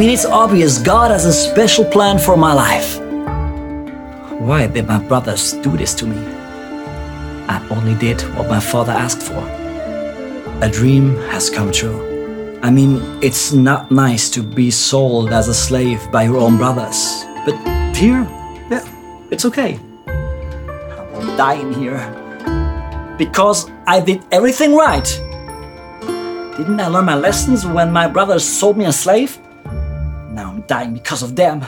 I mean, it's obvious God has a special plan for my life. Why did my brothers do this to me? I only did what my father asked for. A dream has come true. I mean, it's not nice to be sold as a slave by your own brothers. But here, yeah, it's okay. I won't die in here. Because I did everything right. Didn't I learn my lessons when my brothers sold me a slave? Dying because of them.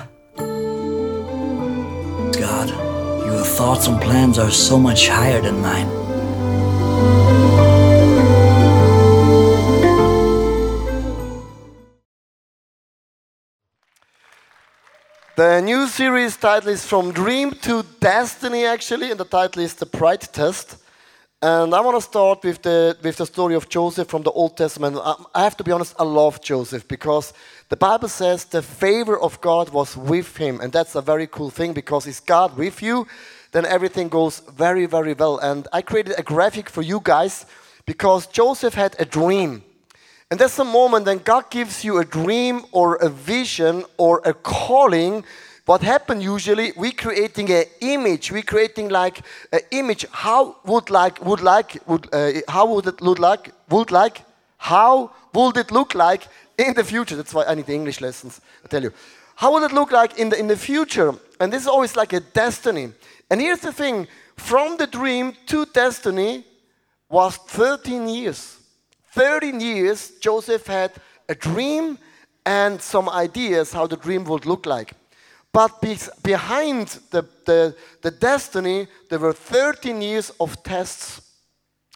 God, your thoughts and plans are so much higher than mine. The new series title is From Dream to Destiny, actually, and the title is The Pride Test. And I want to start with the, with the story of Joseph from the Old Testament. I have to be honest, I love Joseph because the Bible says the favor of God was with him. And that's a very cool thing because is God with you, then everything goes very, very well. And I created a graphic for you guys because Joseph had a dream. And that's a moment when God gives you a dream or a vision or a calling. What happens usually, we creating an image. We creating like an image. How would like would like would uh, how would it look like? Would like how would it look like in the future? That's why I need the English lessons. I tell you, how would it look like in the in the future? And this is always like a destiny. And here's the thing: from the dream to destiny was 13 years. 13 years, Joseph had a dream and some ideas how the dream would look like. But be behind the, the, the destiny, there were 13 years of tests.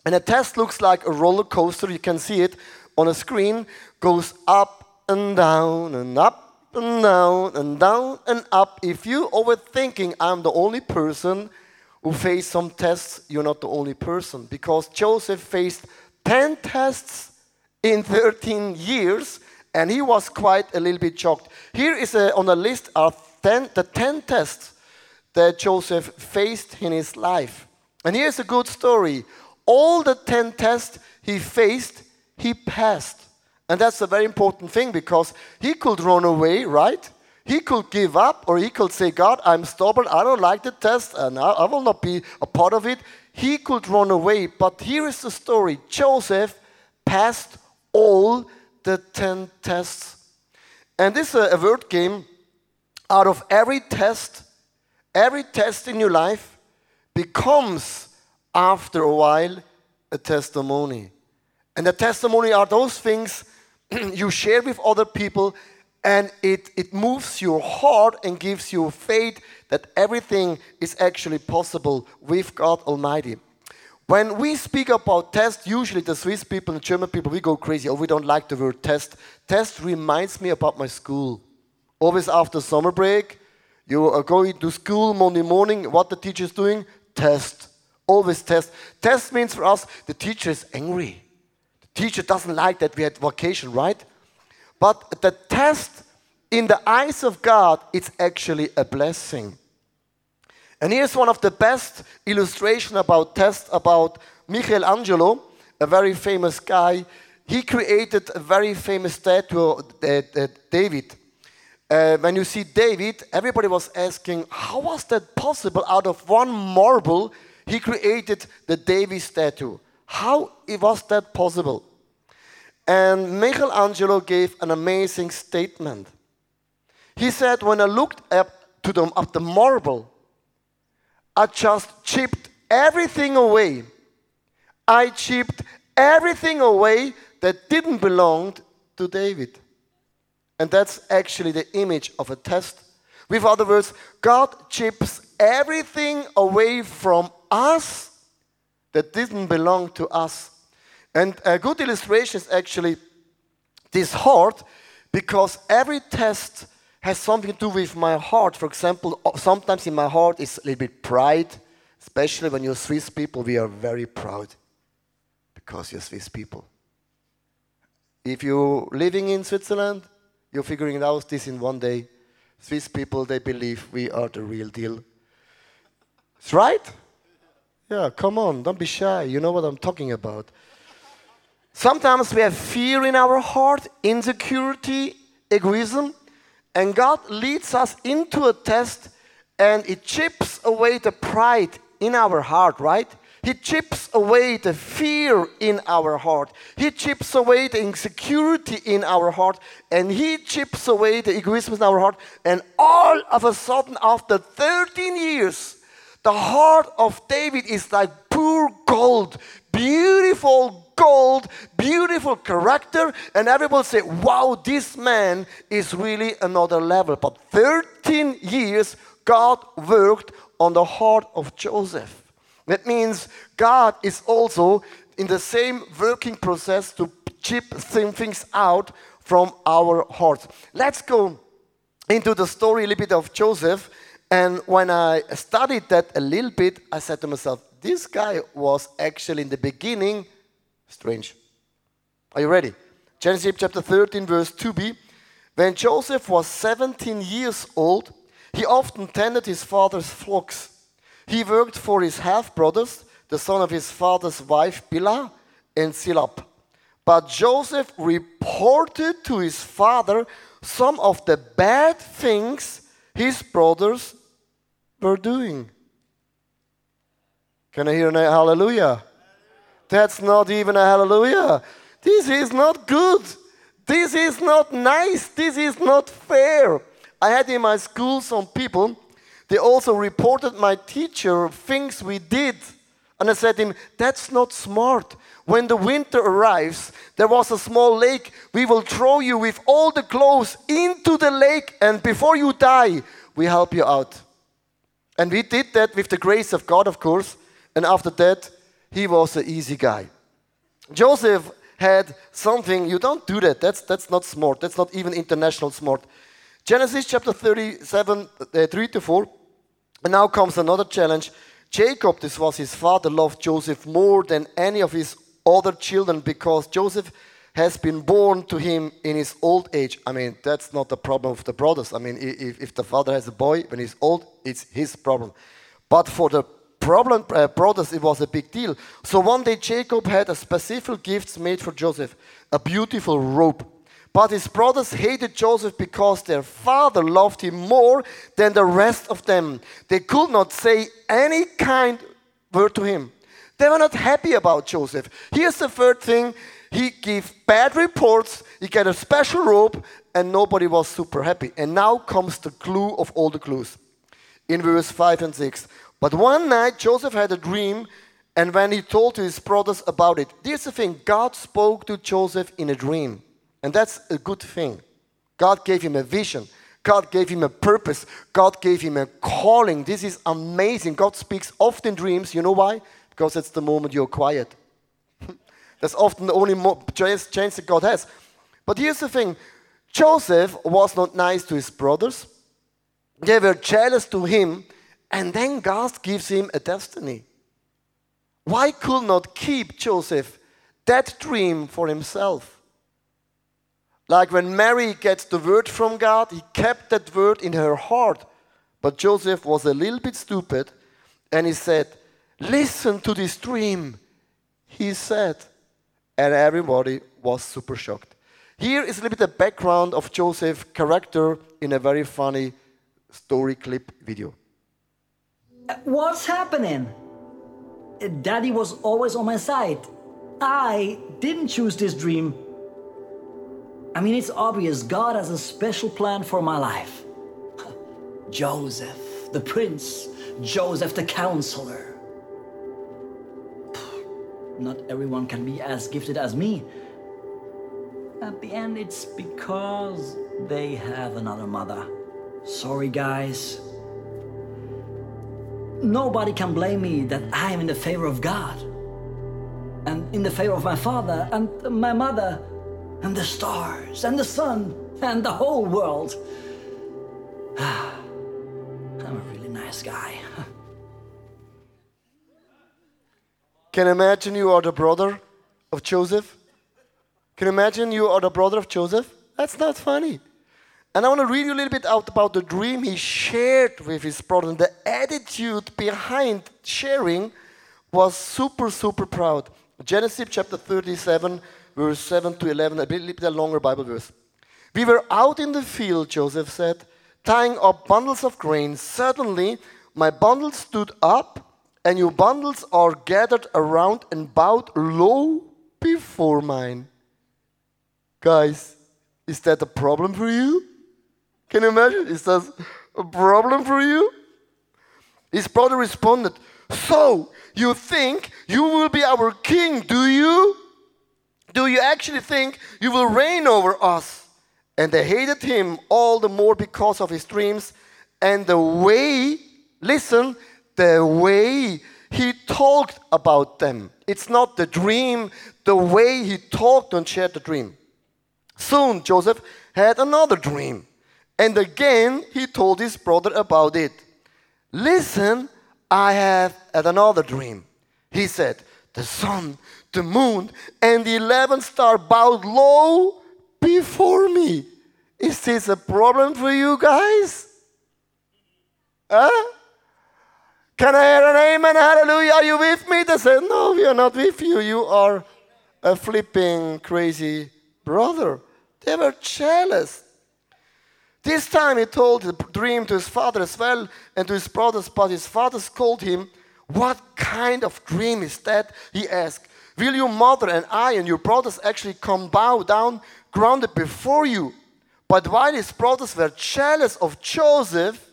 And a test looks like a roller coaster. You can see it on a screen, goes up and down and up and down and down and up. If you overthinking, I'm the only person who faced some tests, you're not the only person. Because Joseph faced 10 tests in 13 years, and he was quite a little bit shocked. Here is a, on the list are 10, the 10 tests that Joseph faced in his life. And here's a good story. All the 10 tests he faced, he passed. And that's a very important thing because he could run away, right? He could give up or he could say, God, I'm stubborn, I don't like the test, and I, I will not be a part of it. He could run away. But here is the story Joseph passed all the 10 tests. And this is a, a word game. Out of every test, every test in your life becomes, after a while, a testimony. And the testimony are those things you share with other people, and it, it moves your heart and gives you faith that everything is actually possible with God Almighty. When we speak about test, usually the Swiss people and German people, we go crazy. Oh, we don't like the word test. Test reminds me about my school. Always after summer break, you are going to school Monday morning. What the teacher is doing? Test. Always test. Test means for us, the teacher is angry. Teacher doesn't like that we had vacation, right? But the test in the eyes of God, it's actually a blessing. And here's one of the best illustration about test about Michelangelo, a very famous guy. He created a very famous statue uh, uh, David. Uh, when you see David, everybody was asking, how was that possible? Out of one marble, he created the David statue. How was that possible? And Michelangelo gave an amazing statement. He said, when I looked up to the, at the marble, I just chipped everything away. I chipped everything away that didn't belong to David. And that's actually the image of a test. With other words, God chips everything away from us that didn't belong to us. And a good illustration is actually this heart, because every test has something to do with my heart. For example, sometimes in my heart is a little bit pride, especially when you're Swiss people, we are very proud because you're Swiss people. If you're living in Switzerland, you're figuring out this in one day. Swiss people, they believe we are the real deal. It's right? Yeah, come on, don't be shy. You know what I'm talking about. Sometimes we have fear in our heart, insecurity, egoism, and God leads us into a test and it chips away the pride in our heart, right? He chips away the fear in our heart. He chips away the insecurity in our heart. And He chips away the egoism in our heart. And all of a sudden, after 13 years, the heart of David is like pure gold, beautiful gold, beautiful character. And everyone say, wow, this man is really another level. But 13 years, God worked on the heart of Joseph. That means God is also in the same working process to chip things out from our hearts. Let's go into the story a little bit of Joseph. And when I studied that a little bit, I said to myself, this guy was actually in the beginning strange. Are you ready? Genesis chapter 13, verse 2b. When Joseph was 17 years old, he often tended his father's flocks. He worked for his half brothers, the son of his father's wife, Bilhah, and Zilpah. But Joseph reported to his father some of the bad things his brothers were doing. Can I hear a hallelujah? That's not even a hallelujah. This is not good. This is not nice. This is not fair. I had in my school some people they also reported my teacher things we did. And I said to him, That's not smart. When the winter arrives, there was a small lake. We will throw you with all the clothes into the lake, and before you die, we help you out. And we did that with the grace of God, of course. And after that, he was an easy guy. Joseph had something, you don't do that. That's, that's not smart. That's not even international smart. Genesis chapter 37, uh, 3 to 4. And now comes another challenge. Jacob, this was his father, loved Joseph more than any of his other children because Joseph has been born to him in his old age. I mean, that's not the problem of the brothers. I mean, if, if the father has a boy when he's old, it's his problem. But for the problem uh, brothers, it was a big deal. So one day Jacob had a specific gift made for Joseph, a beautiful robe. But his brothers hated Joseph because their father loved him more than the rest of them. They could not say any kind word to him. They were not happy about Joseph. Here's the third thing he gave bad reports, he got a special robe, and nobody was super happy. And now comes the clue of all the clues in verse 5 and 6. But one night Joseph had a dream, and when he told to his brothers about it, here's the thing God spoke to Joseph in a dream. And that's a good thing. God gave him a vision. God gave him a purpose. God gave him a calling. This is amazing. God speaks often dreams. You know why? Because it's the moment you're quiet. That's often the only chance that God has. But here's the thing Joseph was not nice to his brothers, they were jealous to him, and then God gives him a destiny. Why could not keep Joseph that dream for himself? Like when Mary gets the word from God, he kept that word in her heart. But Joseph was a little bit stupid and he said, Listen to this dream, he said. And everybody was super shocked. Here is a little bit the background of Joseph's character in a very funny story clip video. What's happening? Daddy was always on my side. I didn't choose this dream. I mean, it's obvious God has a special plan for my life. Joseph, the prince, Joseph, the counselor. Not everyone can be as gifted as me. At the end, it's because they have another mother. Sorry, guys. Nobody can blame me that I am in the favor of God and in the favor of my father and my mother and the stars and the sun and the whole world. I'm a really nice guy. Can imagine you are the brother of Joseph? Can imagine you are the brother of Joseph? That's not funny. And I want to read you a little bit out about the dream he shared with his brother. And the attitude behind sharing was super, super proud. Genesis chapter 37, verse 7 to 11, a little bit longer Bible verse. We were out in the field, Joseph said, tying up bundles of grain. Suddenly, my bundle stood up, and your bundles are gathered around and bowed low before mine. Guys, is that a problem for you? Can you imagine? Is that a problem for you? His brother responded, So, you think you will be our king, do you? Do you actually think you will reign over us? And they hated him all the more because of his dreams and the way, listen, the way he talked about them. It's not the dream, the way he talked and shared the dream. Soon Joseph had another dream. And again he told his brother about it. Listen, I have had another dream. He said, The sun, the moon, and the 11 star bowed low before me. Is this a problem for you guys? Huh? Can I hear an amen? Hallelujah. Are you with me? They said, No, we are not with you. You are a flipping crazy brother. They were jealous. This time he told the dream to his father as well and to his brothers, but his father scolded him. What kind of dream is that? He asked. Will your mother and I and your brothers actually come bow down, grounded before you? But while his brothers were jealous of Joseph,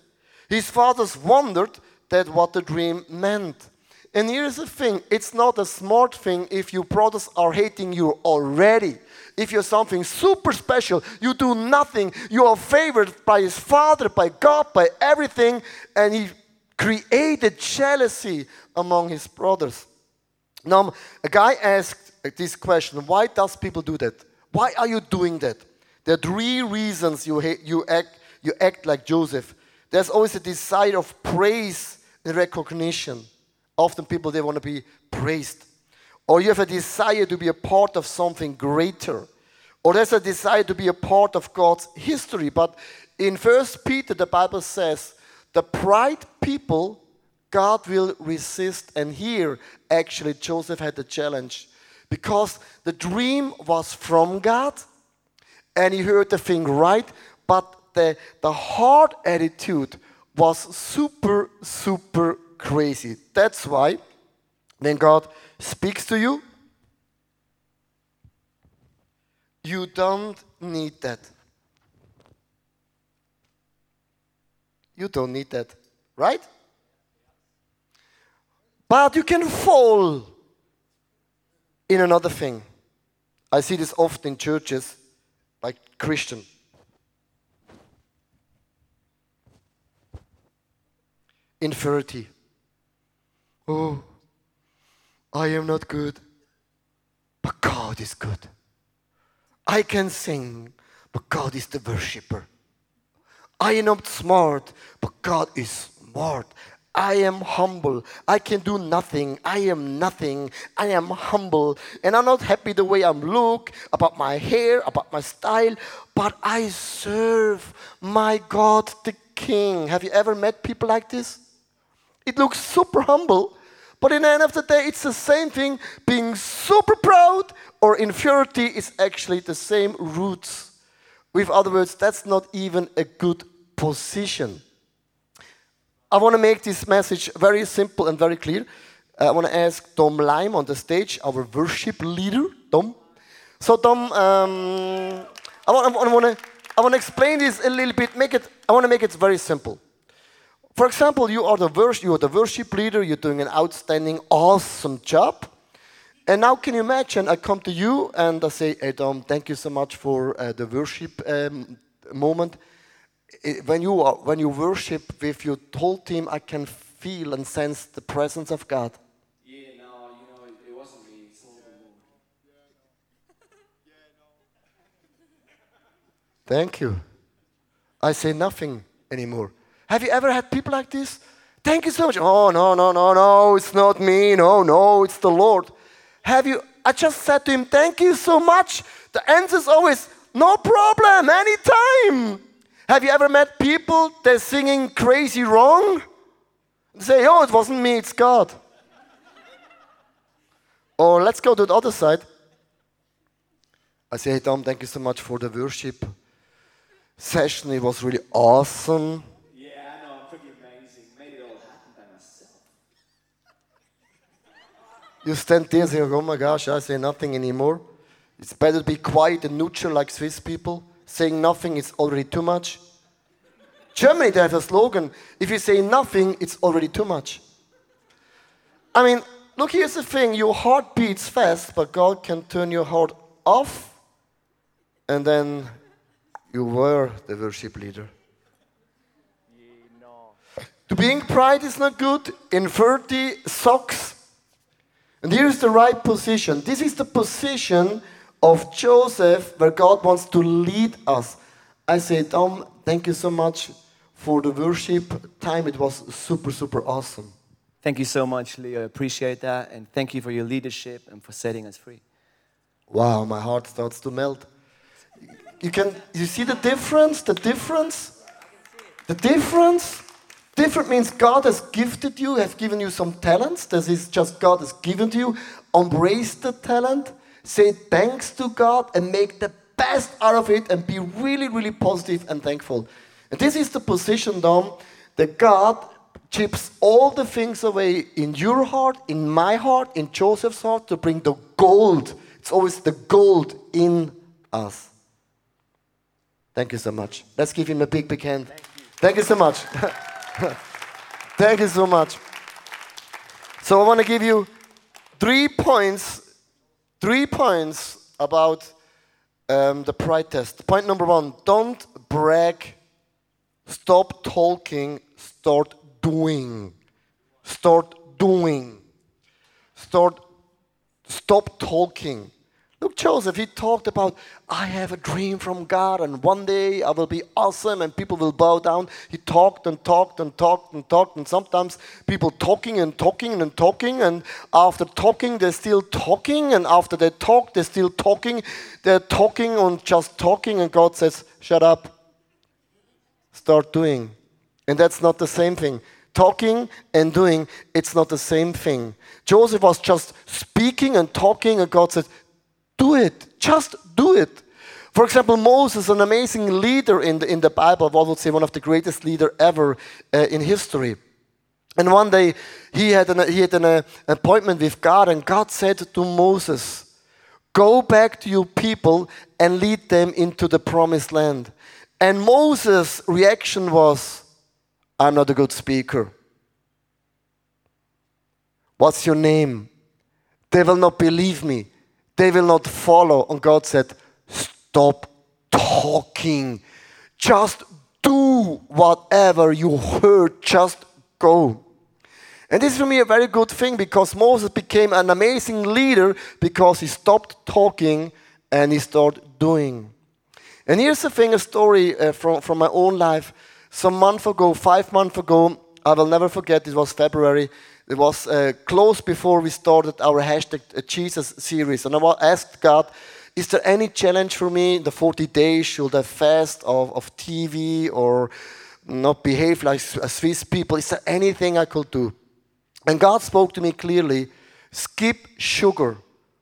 his fathers wondered that what the dream meant. And here's the thing it's not a smart thing if your brothers are hating you already if you're something super special, you do nothing, you are favored by his father, by God, by everything, and he created jealousy among his brothers. Now, a guy asked this question why does people do that? Why are you doing that? There are three reasons you, you, act, you act like Joseph. There's always a desire of praise and recognition. Often people, they want to be praised or you have a desire to be a part of something greater, or there's a desire to be a part of God's history. But in First Peter, the Bible says, the pride people God will resist. And here, actually, Joseph had the challenge because the dream was from God and he heard the thing right, but the, the heart attitude was super, super crazy. That's why when God speaks to you, you don't need that. You don't need that, right? But you can fall in another thing. I see this often in churches, like Christian. Inferiority. Oh, I am not good, but God is good. I can sing, but God is the worshiper. I am not smart, but God is smart. I am humble. I can do nothing. I am nothing. I am humble. And I'm not happy the way I look, about my hair, about my style, but I serve my God the King. Have you ever met people like this? It looks super humble, but in the end of the day, it's the same thing. Being super proud or inferiority is actually the same roots. With other words, that's not even a good position. I want to make this message very simple and very clear. I want to ask Tom Lime on the stage, our worship leader. Tom. So, Tom, um, I want to I want to explain this a little bit. Make it. I want to make it very simple. For example, you are the worship, you are the worship leader, you're doing an outstanding, awesome job. And now, can you imagine? I come to you and I say, Dom, thank you so much for uh, the worship um, moment. It, when, you are, when you worship with your whole team, I can feel and sense the presence of God. Yeah, no, you know, it, it wasn't me. It's all the Thank you. I say nothing anymore. Have you ever had people like this? Thank you so much. Oh, no, no, no, no, it's not me. No, no, it's the Lord. Have you? I just said to him, Thank you so much. The answer is always, No problem, anytime. Have you ever met people they're singing crazy wrong? Say, Oh, it wasn't me, it's God. or let's go to the other side. I say, hey, Tom, thank you so much for the worship. session. It was really awesome. Yeah, I know, I'm pretty amazing. Made it all happen by myself. You stand there and say, oh my gosh, I say nothing anymore. It's better to be quiet and neutral like Swiss people. Saying nothing is already too much. Germany, they have a slogan if you say nothing, it's already too much. I mean, look, here's the thing your heart beats fast, but God can turn your heart off, and then you were the worship leader. To being pride is not good. In 30 socks. And here's the right position. This is the position of Joseph where God wants to lead us. I say, Tom, thank you so much for the worship time. It was super, super awesome. Thank you so much, Leo. I appreciate that. And thank you for your leadership and for setting us free. Wow, my heart starts to melt. You can you see the difference? The difference? The difference? Different means God has gifted you, has given you some talents. This is just God has given to you. Embrace the talent, say thanks to God, and make the best out of it and be really, really positive and thankful. And this is the position, Dom, that God chips all the things away in your heart, in my heart, in Joseph's heart to bring the gold. It's always the gold in us. Thank you so much. Let's give him a big, big hand. Thank you so much. Thank you so much. So I want to give you three points, three points about um, the pride test. Point number one: don't brag. Stop talking. Start doing. Start doing. Start. Stop talking. Look, Joseph, he talked about, I have a dream from God, and one day I will be awesome and people will bow down. He talked and talked and talked and talked, and sometimes people talking and talking and talking, and after talking, they're still talking, and after they talk, they're still talking. They're talking and just talking, and God says, Shut up. Start doing. And that's not the same thing. Talking and doing, it's not the same thing. Joseph was just speaking and talking, and God said, do it. Just do it. For example, Moses, an amazing leader in the, in the Bible, I would say one of the greatest leader ever uh, in history. And one day he had an, he had an uh, appointment with God, and God said to Moses, Go back to your people and lead them into the promised land. And Moses' reaction was, I'm not a good speaker. What's your name? They will not believe me. They will not follow. And God said, Stop talking. Just do whatever you heard. Just go. And this is for me a very good thing because Moses became an amazing leader because he stopped talking and he started doing. And here's the thing a story uh, from, from my own life. Some month ago, five months ago, I will never forget, it was February. It was uh, close before we started our hashtag uh, Jesus series. And I asked God, is there any challenge for me in the 40 days? Should I fast of, of TV or not behave like Swiss people? Is there anything I could do? And God spoke to me clearly skip sugar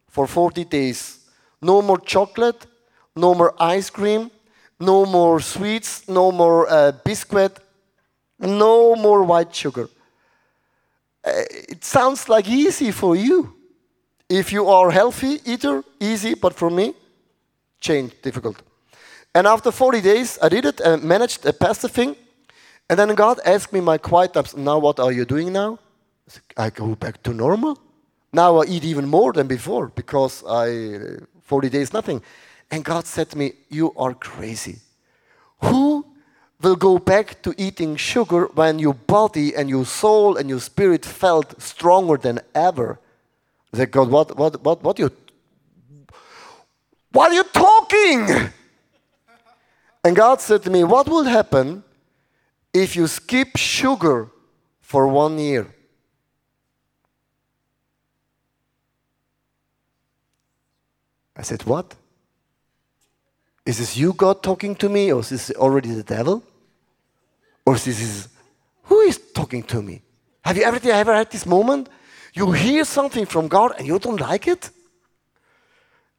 for 40 days. No more chocolate, no more ice cream, no more sweets, no more uh, biscuit, no more white sugar. Uh, it sounds like easy for you. If you are healthy eater, easy, but for me, change, difficult. And after 40 days, I did it and managed a the thing. And then God asked me my quiet times, now what are you doing now? I go back to normal. Now I eat even more than before because I 40 days nothing. And God said to me, You are crazy. Who will go back to eating sugar when your body and your soul and your spirit felt stronger than ever. Said, God, what, what, what, what, you, what are you talking? And God said to me, What will happen if you skip sugar for one year? I said, What? Is this you, God, talking to me, or is this already the devil? Or this is who is talking to me? Have you ever, ever had this moment? You hear something from God and you don't like it?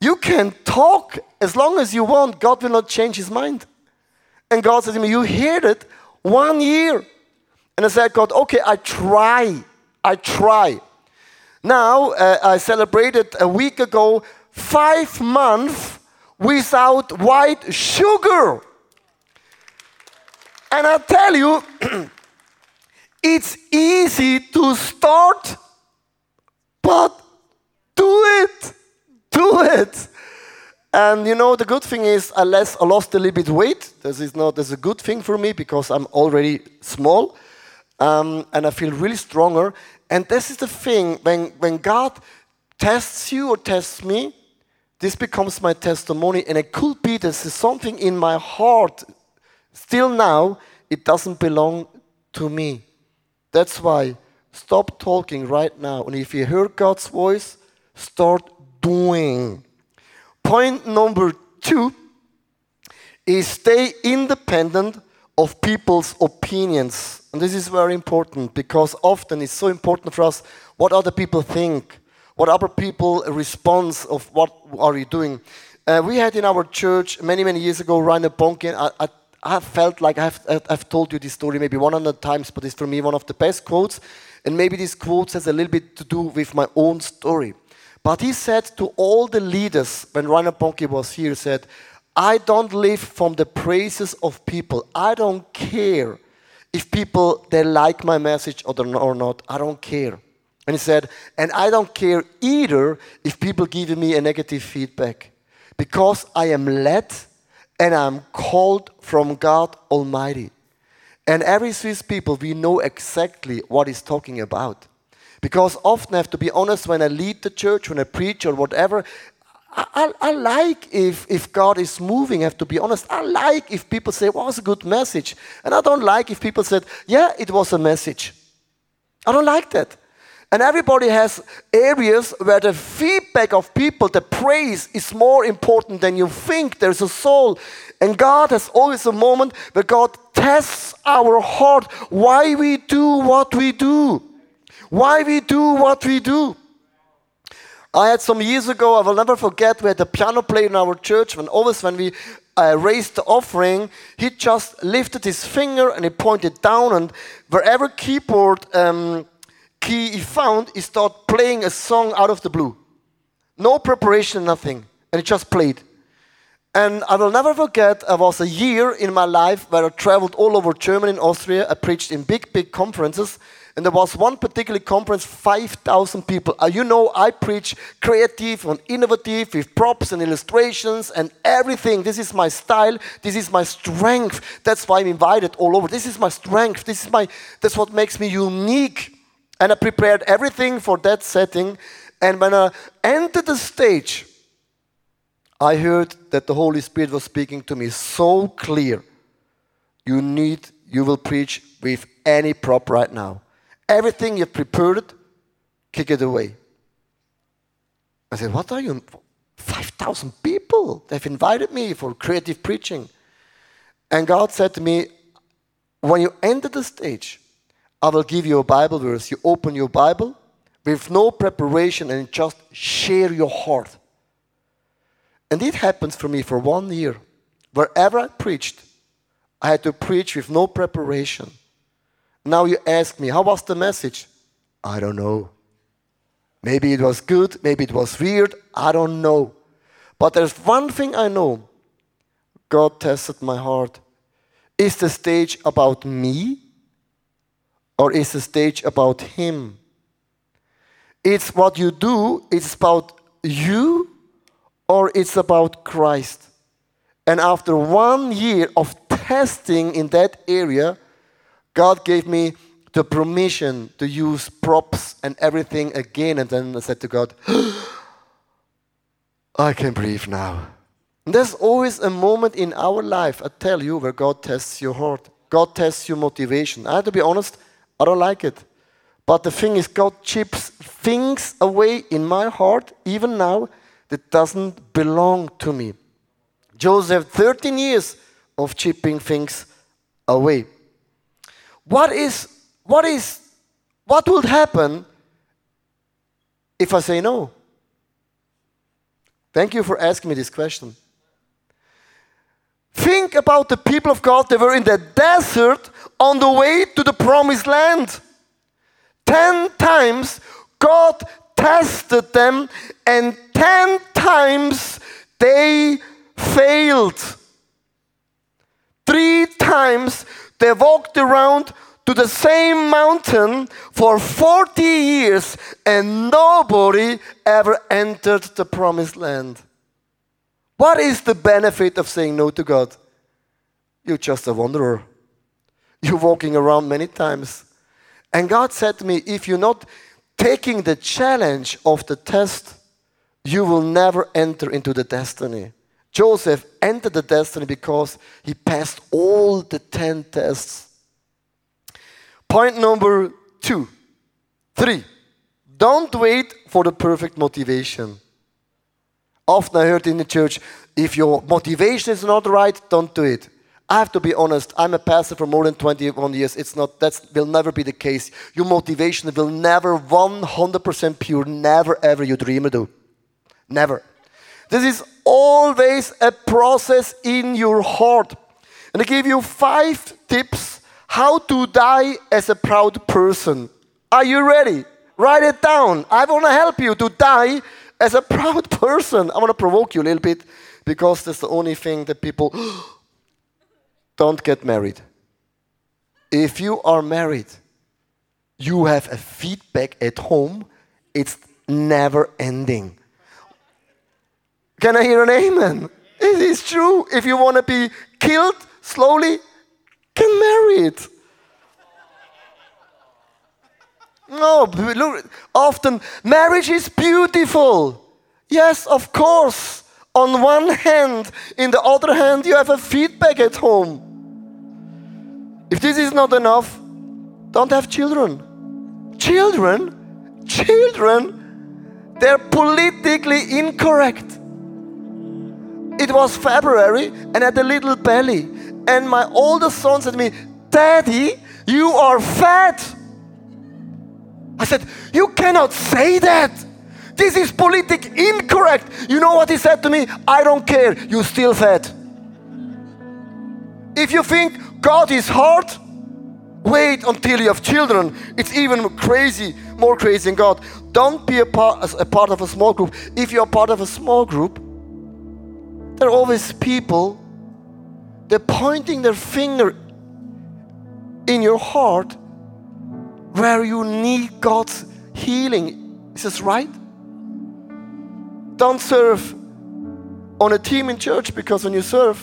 You can talk as long as you want, God will not change his mind. And God said to me, You heard it one year. And I said, God, okay, I try. I try. Now, uh, I celebrated a week ago five months without white sugar. And I tell you, it's easy to start, but do it. Do it. And you know, the good thing is I, lost a little bit weight. This is not this is a good thing for me because I'm already small. Um, and I feel really stronger. And this is the thing when, when God tests you or tests me, this becomes my testimony. And it could be this is something in my heart still now, it doesn't belong to me. That's why stop talking right now. And if you hear God's voice, start doing. Point number two is stay independent of people's opinions. And this is very important because often it's so important for us what other people think, what other people response of what are you doing. Uh, we had in our church many, many years ago, Rainer Bonnke. I, I, I felt like I've, I've told you this story maybe 100 times, but it's for me one of the best quotes. And maybe this quote has a little bit to do with my own story. But he said to all the leaders when Rainer Bonnke was here, said, I don't live from the praises of people. I don't care if people they like my message or not. I don't care. And he said, and I don't care either if people give me a negative feedback because I am led and I'm called from God Almighty. And every Swiss people, we know exactly what he's talking about. Because often I have to be honest when I lead the church, when I preach or whatever, I, I, I, like if, if God is moving, I have to be honest. I like if people say, well, it's a good message. And I don't like if people said, yeah, it was a message. I don't like that. And everybody has areas where the feedback of people, the praise is more important than you think. There's a soul. And God has always a moment where God tests our heart why we do what we do. Why we do what we do. I had some years ago, I will never forget, we had a piano player in our church, and always when we uh, raised the offering, he just lifted his finger and he pointed down, and wherever keyboard um, he found, he started playing a song out of the blue. No preparation, nothing. And he just played. And I will never forget, I was a year in my life where I traveled all over Germany and Austria. I preached in big, big conferences. And there was one particular conference, 5,000 people. Uh, you know, I preach creative and innovative with props and illustrations and everything. This is my style. This is my strength. That's why I'm invited all over. This is my strength. This is my, that's what makes me unique. And I prepared everything for that setting. And when I entered the stage, I heard that the Holy Spirit was speaking to me so clear. You need, you will preach with any prop right now. Everything you've prepared, kick it away. I said, What are you? 5,000 people. They've invited me for creative preaching. And God said to me, When you enter the stage, I will give you a Bible verse. You open your Bible with no preparation and just share your heart. And it happens for me for one year. Wherever I preached, I had to preach with no preparation. Now you ask me, how was the message? I don't know. Maybe it was good, maybe it was weird, I don't know. But there's one thing I know God tested my heart. Is the stage about me or is the stage about Him? It's what you do, it's about you or it's about Christ. And after one year of testing in that area, God gave me the permission to use props and everything again. And then I said to God, I can breathe now. And there's always a moment in our life, I tell you, where God tests your heart. God tests your motivation. I have to be honest, I don't like it. But the thing is, God chips things away in my heart, even now, that doesn't belong to me. Joseph, 13 years of chipping things away. What is, what is, what would happen if I say no? Thank you for asking me this question. Think about the people of God, they were in the desert on the way to the promised land. Ten times God tested them, and ten times they failed. Three times they walked around to the same mountain for 40 years, and nobody ever entered the promised land. What is the benefit of saying no to God? You're just a wanderer. You're walking around many times. And God said to me, if you're not taking the challenge of the test, you will never enter into the destiny. Joseph entered the destiny because he passed all the 10 tests. Point number two, three, don't wait for the perfect motivation. Often I heard in the church, if your motivation is not right, don't do it. I have to be honest, I'm a pastor for more than 21 years. It's not, that will never be the case. Your motivation will never 100% pure, never ever you dreamer do. Never. This is always a process in your heart. And I give you five tips how to die as a proud person. Are you ready? Write it down. I want to help you to die as a proud person. I want to provoke you a little bit because that's the only thing that people don't get married. If you are married, you have a feedback at home, it's never ending. Can I hear an amen? It is true. If you want to be killed slowly, get married. No, look, often marriage is beautiful. Yes, of course. On one hand, in the other hand, you have a feedback at home. If this is not enough, don't have children. Children? Children? They're politically incorrect. It was February and I had a little belly. And my oldest son said to me, Daddy, you are fat. I said, You cannot say that. This is politic incorrect. You know what he said to me? I don't care. You still fat. If you think God is hard, wait until you have children. It's even crazy, more crazy than God. Don't be a part, a part of a small group. If you're part of a small group, there are always people, they're pointing their finger in your heart where you need God's healing. Is this right? Don't serve on a team in church because when you serve,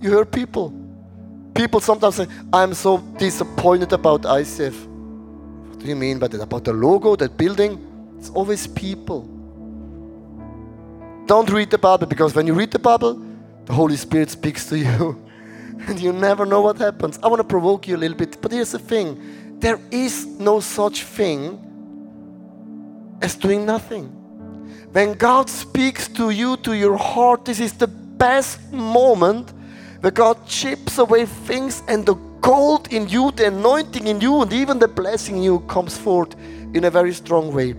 you hurt people. People sometimes say, I'm so disappointed about ICF. What do you mean by that? About the logo, that building? It's always people. Don't read the Bible because when you read the Bible, the Holy Spirit speaks to you and you never know what happens. I want to provoke you a little bit, but here's the thing there is no such thing as doing nothing. When God speaks to you, to your heart, this is the best moment where God chips away things and the gold in you, the anointing in you, and even the blessing in you comes forth in a very strong way.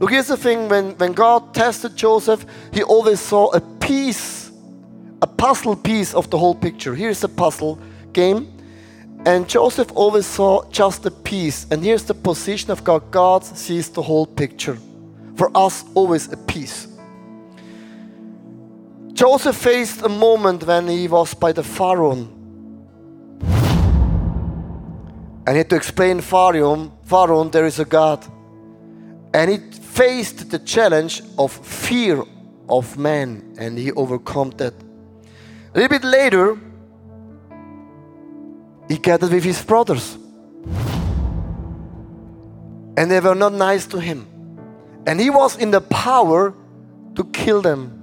Look, here's the thing when, when God tested Joseph, he always saw a piece, a puzzle piece of the whole picture. Here's a puzzle game. And Joseph always saw just a piece. And here's the position of God God sees the whole picture. For us, always a peace. Joseph faced a moment when he was by the Pharaoh. And he had to explain Pharaoh, Pharaoh, there is a God. And he faced the challenge of fear of man and he overcome that. A little bit later, he gathered with his brothers. And they were not nice to him. And he was in the power to kill them.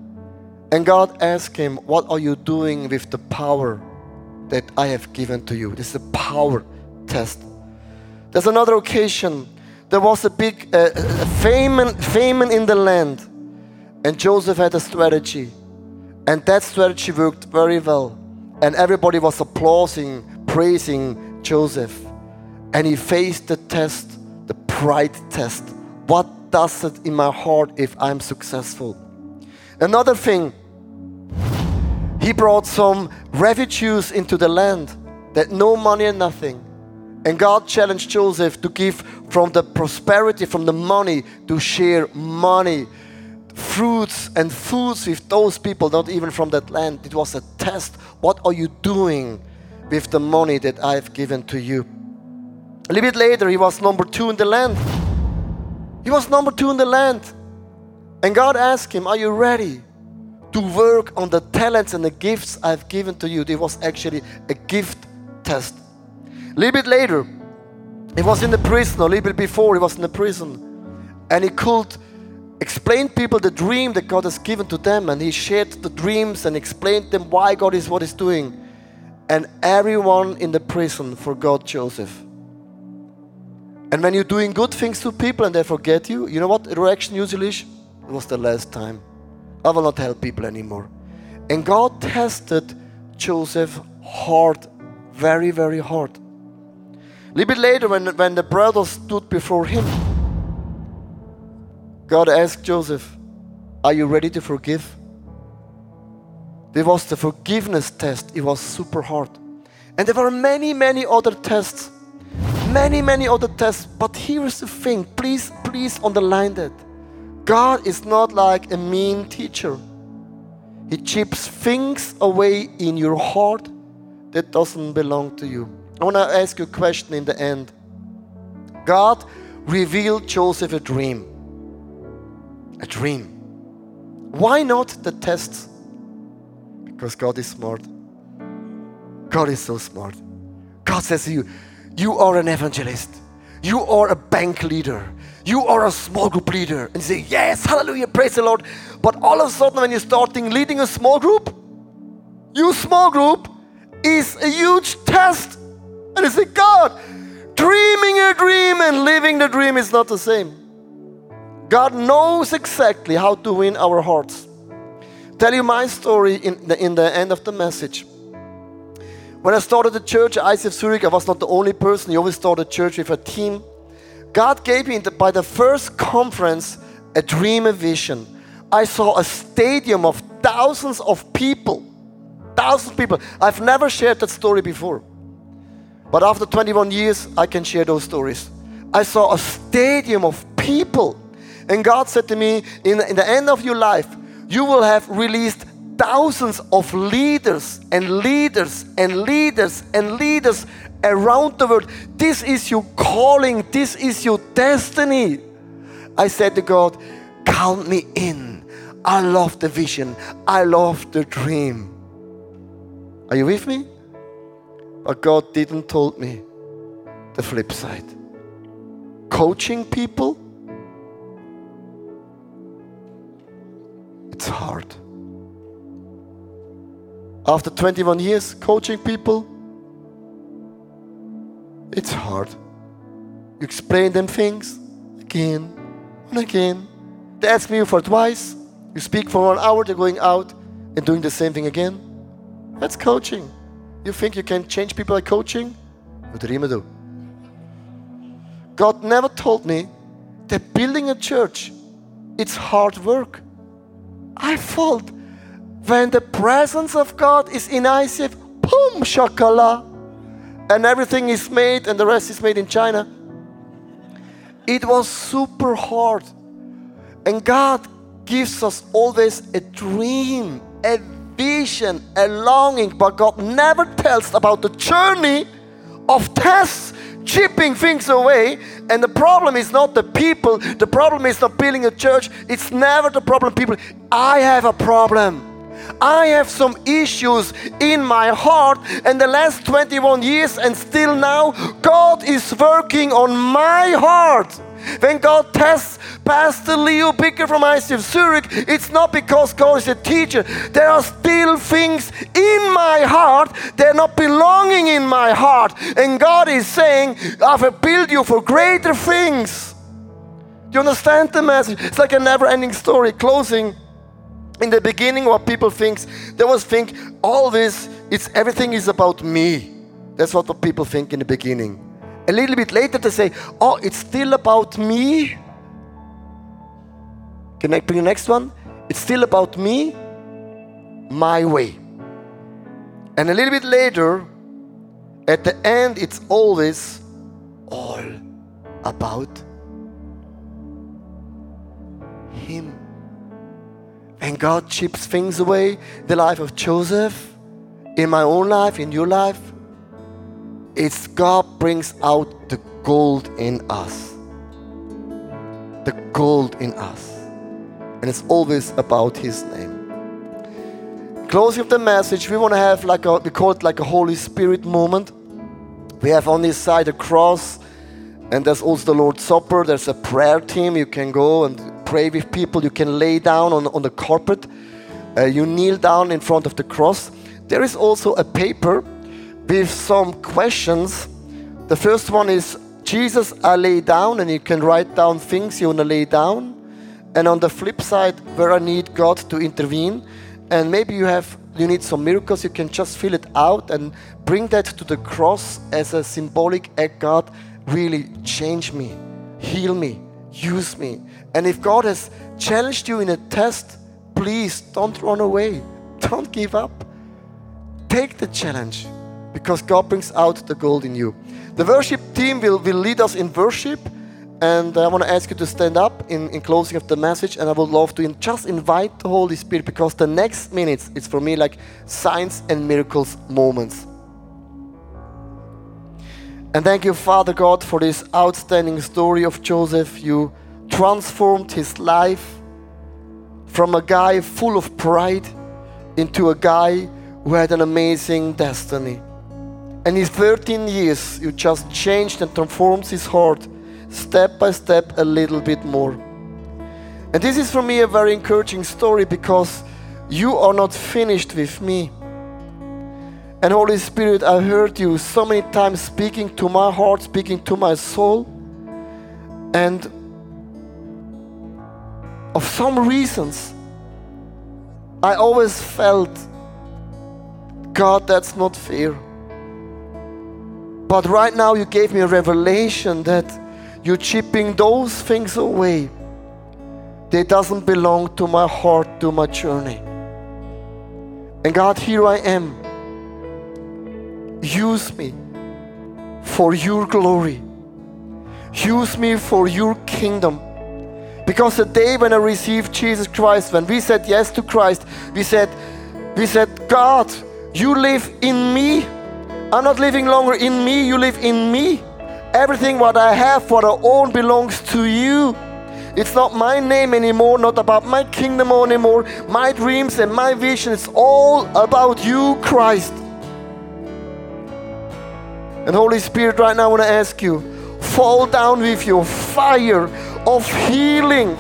And God asked him, What are you doing with the power that I have given to you? This is a power test. There's another occasion. There was a big uh, famine, famine in the land, and Joseph had a strategy. And that strategy worked very well. And everybody was applauding, praising Joseph. And he faced the test, the pride test. What does it in my heart if I'm successful? Another thing, he brought some refugees into the land that no money and nothing. And God challenged Joseph to give from the prosperity, from the money, to share money, fruits and foods with those people, not even from that land. It was a test. What are you doing with the money that I've given to you? A little bit later, he was number two in the land. He was number two in the land. And God asked him, Are you ready to work on the talents and the gifts I've given to you? It was actually a gift test. A little bit later, he was in the prison, a little bit before, he was in the prison. And he could explain people the dream that God has given to them. And he shared the dreams and explained them why God is what he's doing. And everyone in the prison forgot Joseph. And when you're doing good things to people and they forget you, you know what reaction usually is? It was the last time. I will not help people anymore. And God tested Joseph hard, very, very hard. A little bit later, when, when the brothers stood before him, God asked Joseph, Are you ready to forgive? There was the forgiveness test, it was super hard. And there were many, many other tests. Many, many other tests. But here's the thing please, please underline that. God is not like a mean teacher. He chips things away in your heart that doesn't belong to you. I want to ask you a question in the end. God revealed Joseph a dream. A dream. Why not the tests? Because God is smart. God is so smart. God says to you, You are an evangelist. You are a bank leader. You are a small group leader. And say, Yes, hallelujah, praise the Lord. But all of a sudden, when you're starting leading a small group, your small group is a huge test. And you say, God, dreaming a dream and living the dream is not the same. God knows exactly how to win our hearts. Tell you my story in the, in the end of the message. When I started the church ICF Zurich, I was not the only person. You always start a church with a team. God gave me, by the first conference, a dream, a vision. I saw a stadium of thousands of people. Thousands of people. I've never shared that story before. But after 21 years, I can share those stories. I saw a stadium of people. And God said to me, in, in the end of your life, you will have released thousands of leaders and leaders and leaders and leaders around the world. This is your calling, this is your destiny. I said to God, Count me in. I love the vision, I love the dream. Are you with me? But God didn't told me the flip side. Coaching people, it's hard. After 21 years coaching people, it's hard. You explain them things again and again. They ask me for twice. You speak for one hour, they're going out and doing the same thing again. That's coaching. You think you can change people by coaching? What do you do? God never told me that building a church, it's hard work. I thought when the presence of God is in ICF, boom, shakala, and everything is made and the rest is made in China. It was super hard. And God gives us always a dream, a vision, a longing, but God never tells about the journey of tests, chipping things away. And the problem is not the people, the problem is not building a church, it's never the problem, people. I have a problem. I have some issues in my heart, and the last 21 years, and still now, God is working on my heart. When God tests Pastor Leo Bigger from ICF Zurich, it's not because God is a teacher. There are still things in my heart that are not belonging in my heart. And God is saying, I've built you for greater things. Do you understand the message? It's like a never ending story. Closing. In the beginning, what people think, they always think all this, it's everything is about me. That's what the people think in the beginning. A little bit later, they say, Oh, it's still about me. Can I bring the next one? It's still about me, my way. And a little bit later, at the end, it's always all about Him. When God chips things away, the life of Joseph, in my own life, in your life, it's God brings out the gold in us. The gold in us. And it's always about His name. Closing of the message, we want to have like a, we call it like a Holy Spirit moment. We have on this side a cross, and there's also the Lord's Supper. There's a prayer team. You can go and pray with people. You can lay down on, on the carpet. Uh, you kneel down in front of the cross. There is also a paper with some questions. The first one is Jesus, I lay down, and you can write down things you want to lay down. And on the flip side, where I need God to intervene, and maybe you have you need some miracles, you can just fill it out and bring that to the cross as a symbolic act. God, really change me, heal me, use me. And if God has challenged you in a test, please don't run away, don't give up. Take the challenge because God brings out the gold in you. The worship team will, will lead us in worship. And I want to ask you to stand up in, in closing of the message. And I would love to in, just invite the Holy Spirit because the next minutes, it's for me like signs and miracles moments. And thank you, Father God, for this outstanding story of Joseph. You transformed his life from a guy full of pride into a guy who had an amazing destiny. And in 13 years, you just changed and transformed his heart step by step a little bit more. And this is for me a very encouraging story because you are not finished with me. And Holy Spirit, I heard you so many times speaking to my heart, speaking to my soul. And of some reasons, I always felt, God, that's not fair. But right now, you gave me a revelation that you're chipping those things away. They doesn't belong to my heart, to my journey. And God, here I am. Use me for your glory. Use me for your kingdom. Because the day when I received Jesus Christ, when we said yes to Christ, we said, we said, God, you live in me. I'm not living longer in me, you live in me. Everything what I have, what I own belongs to you. It's not my name anymore, not about my kingdom anymore, my dreams and my vision. It's all about you, Christ. And Holy Spirit, right now I want to ask you, fall down with your fire of healing,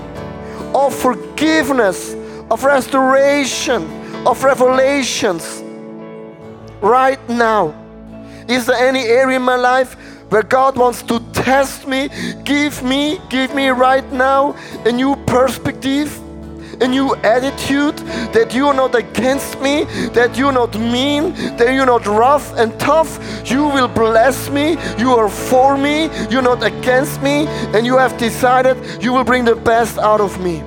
of forgiveness, of restoration, of revelations. Right now. Is there any area in my life where God wants to test me? Give me, give me right now a new perspective, a new attitude that you are not against me, that you're not mean, that you're not rough and tough. You will bless me, you are for me, you're not against me, and you have decided you will bring the best out of me.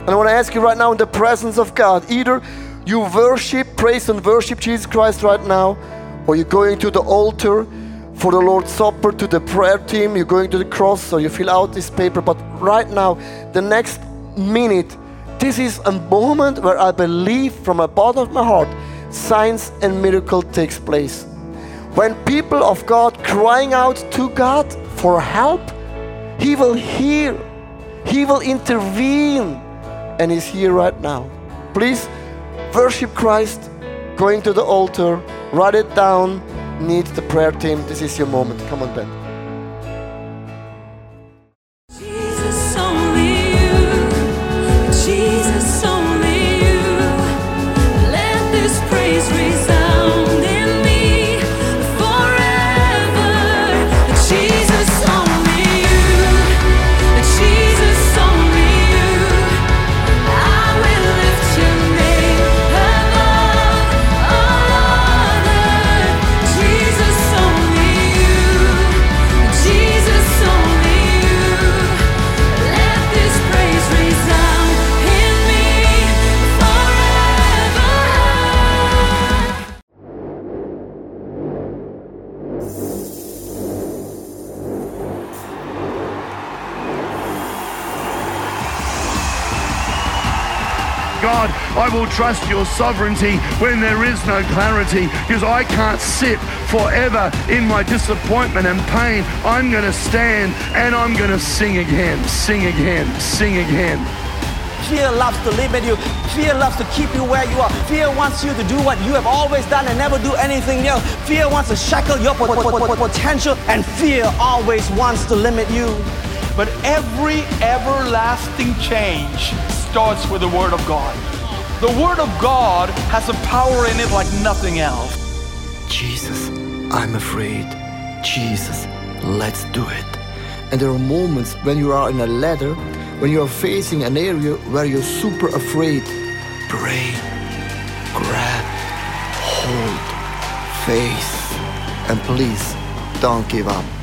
And I want to ask you right now in the presence of God, either you worship, praise and worship Jesus Christ right now, or you're going to the altar for the Lord's Supper, to the prayer team, you're going to the cross, so you fill out this paper. But right now, the next minute, this is a moment where I believe from the bottom of my heart, signs and miracle takes place. When people of God crying out to God for help, He will hear, He will intervene, and He's here right now. Please worship Christ, going to the altar, write it down, need the prayer team. This is your moment. Come on, Ben. Will trust your sovereignty when there is no clarity because I can't sit forever in my disappointment and pain. I'm going to stand and I'm going to sing again, sing again, sing again. Fear loves to limit you. Fear loves to keep you where you are. Fear wants you to do what you have always done and never do anything else. Fear wants to shackle your po- po- po- po- potential, and fear always wants to limit you. But every everlasting change starts with the Word of God. The Word of God has a power in it like nothing else. Jesus, I'm afraid. Jesus, let's do it. And there are moments when you are in a ladder, when you are facing an area where you're super afraid. Pray, grab, hold, face, and please don't give up.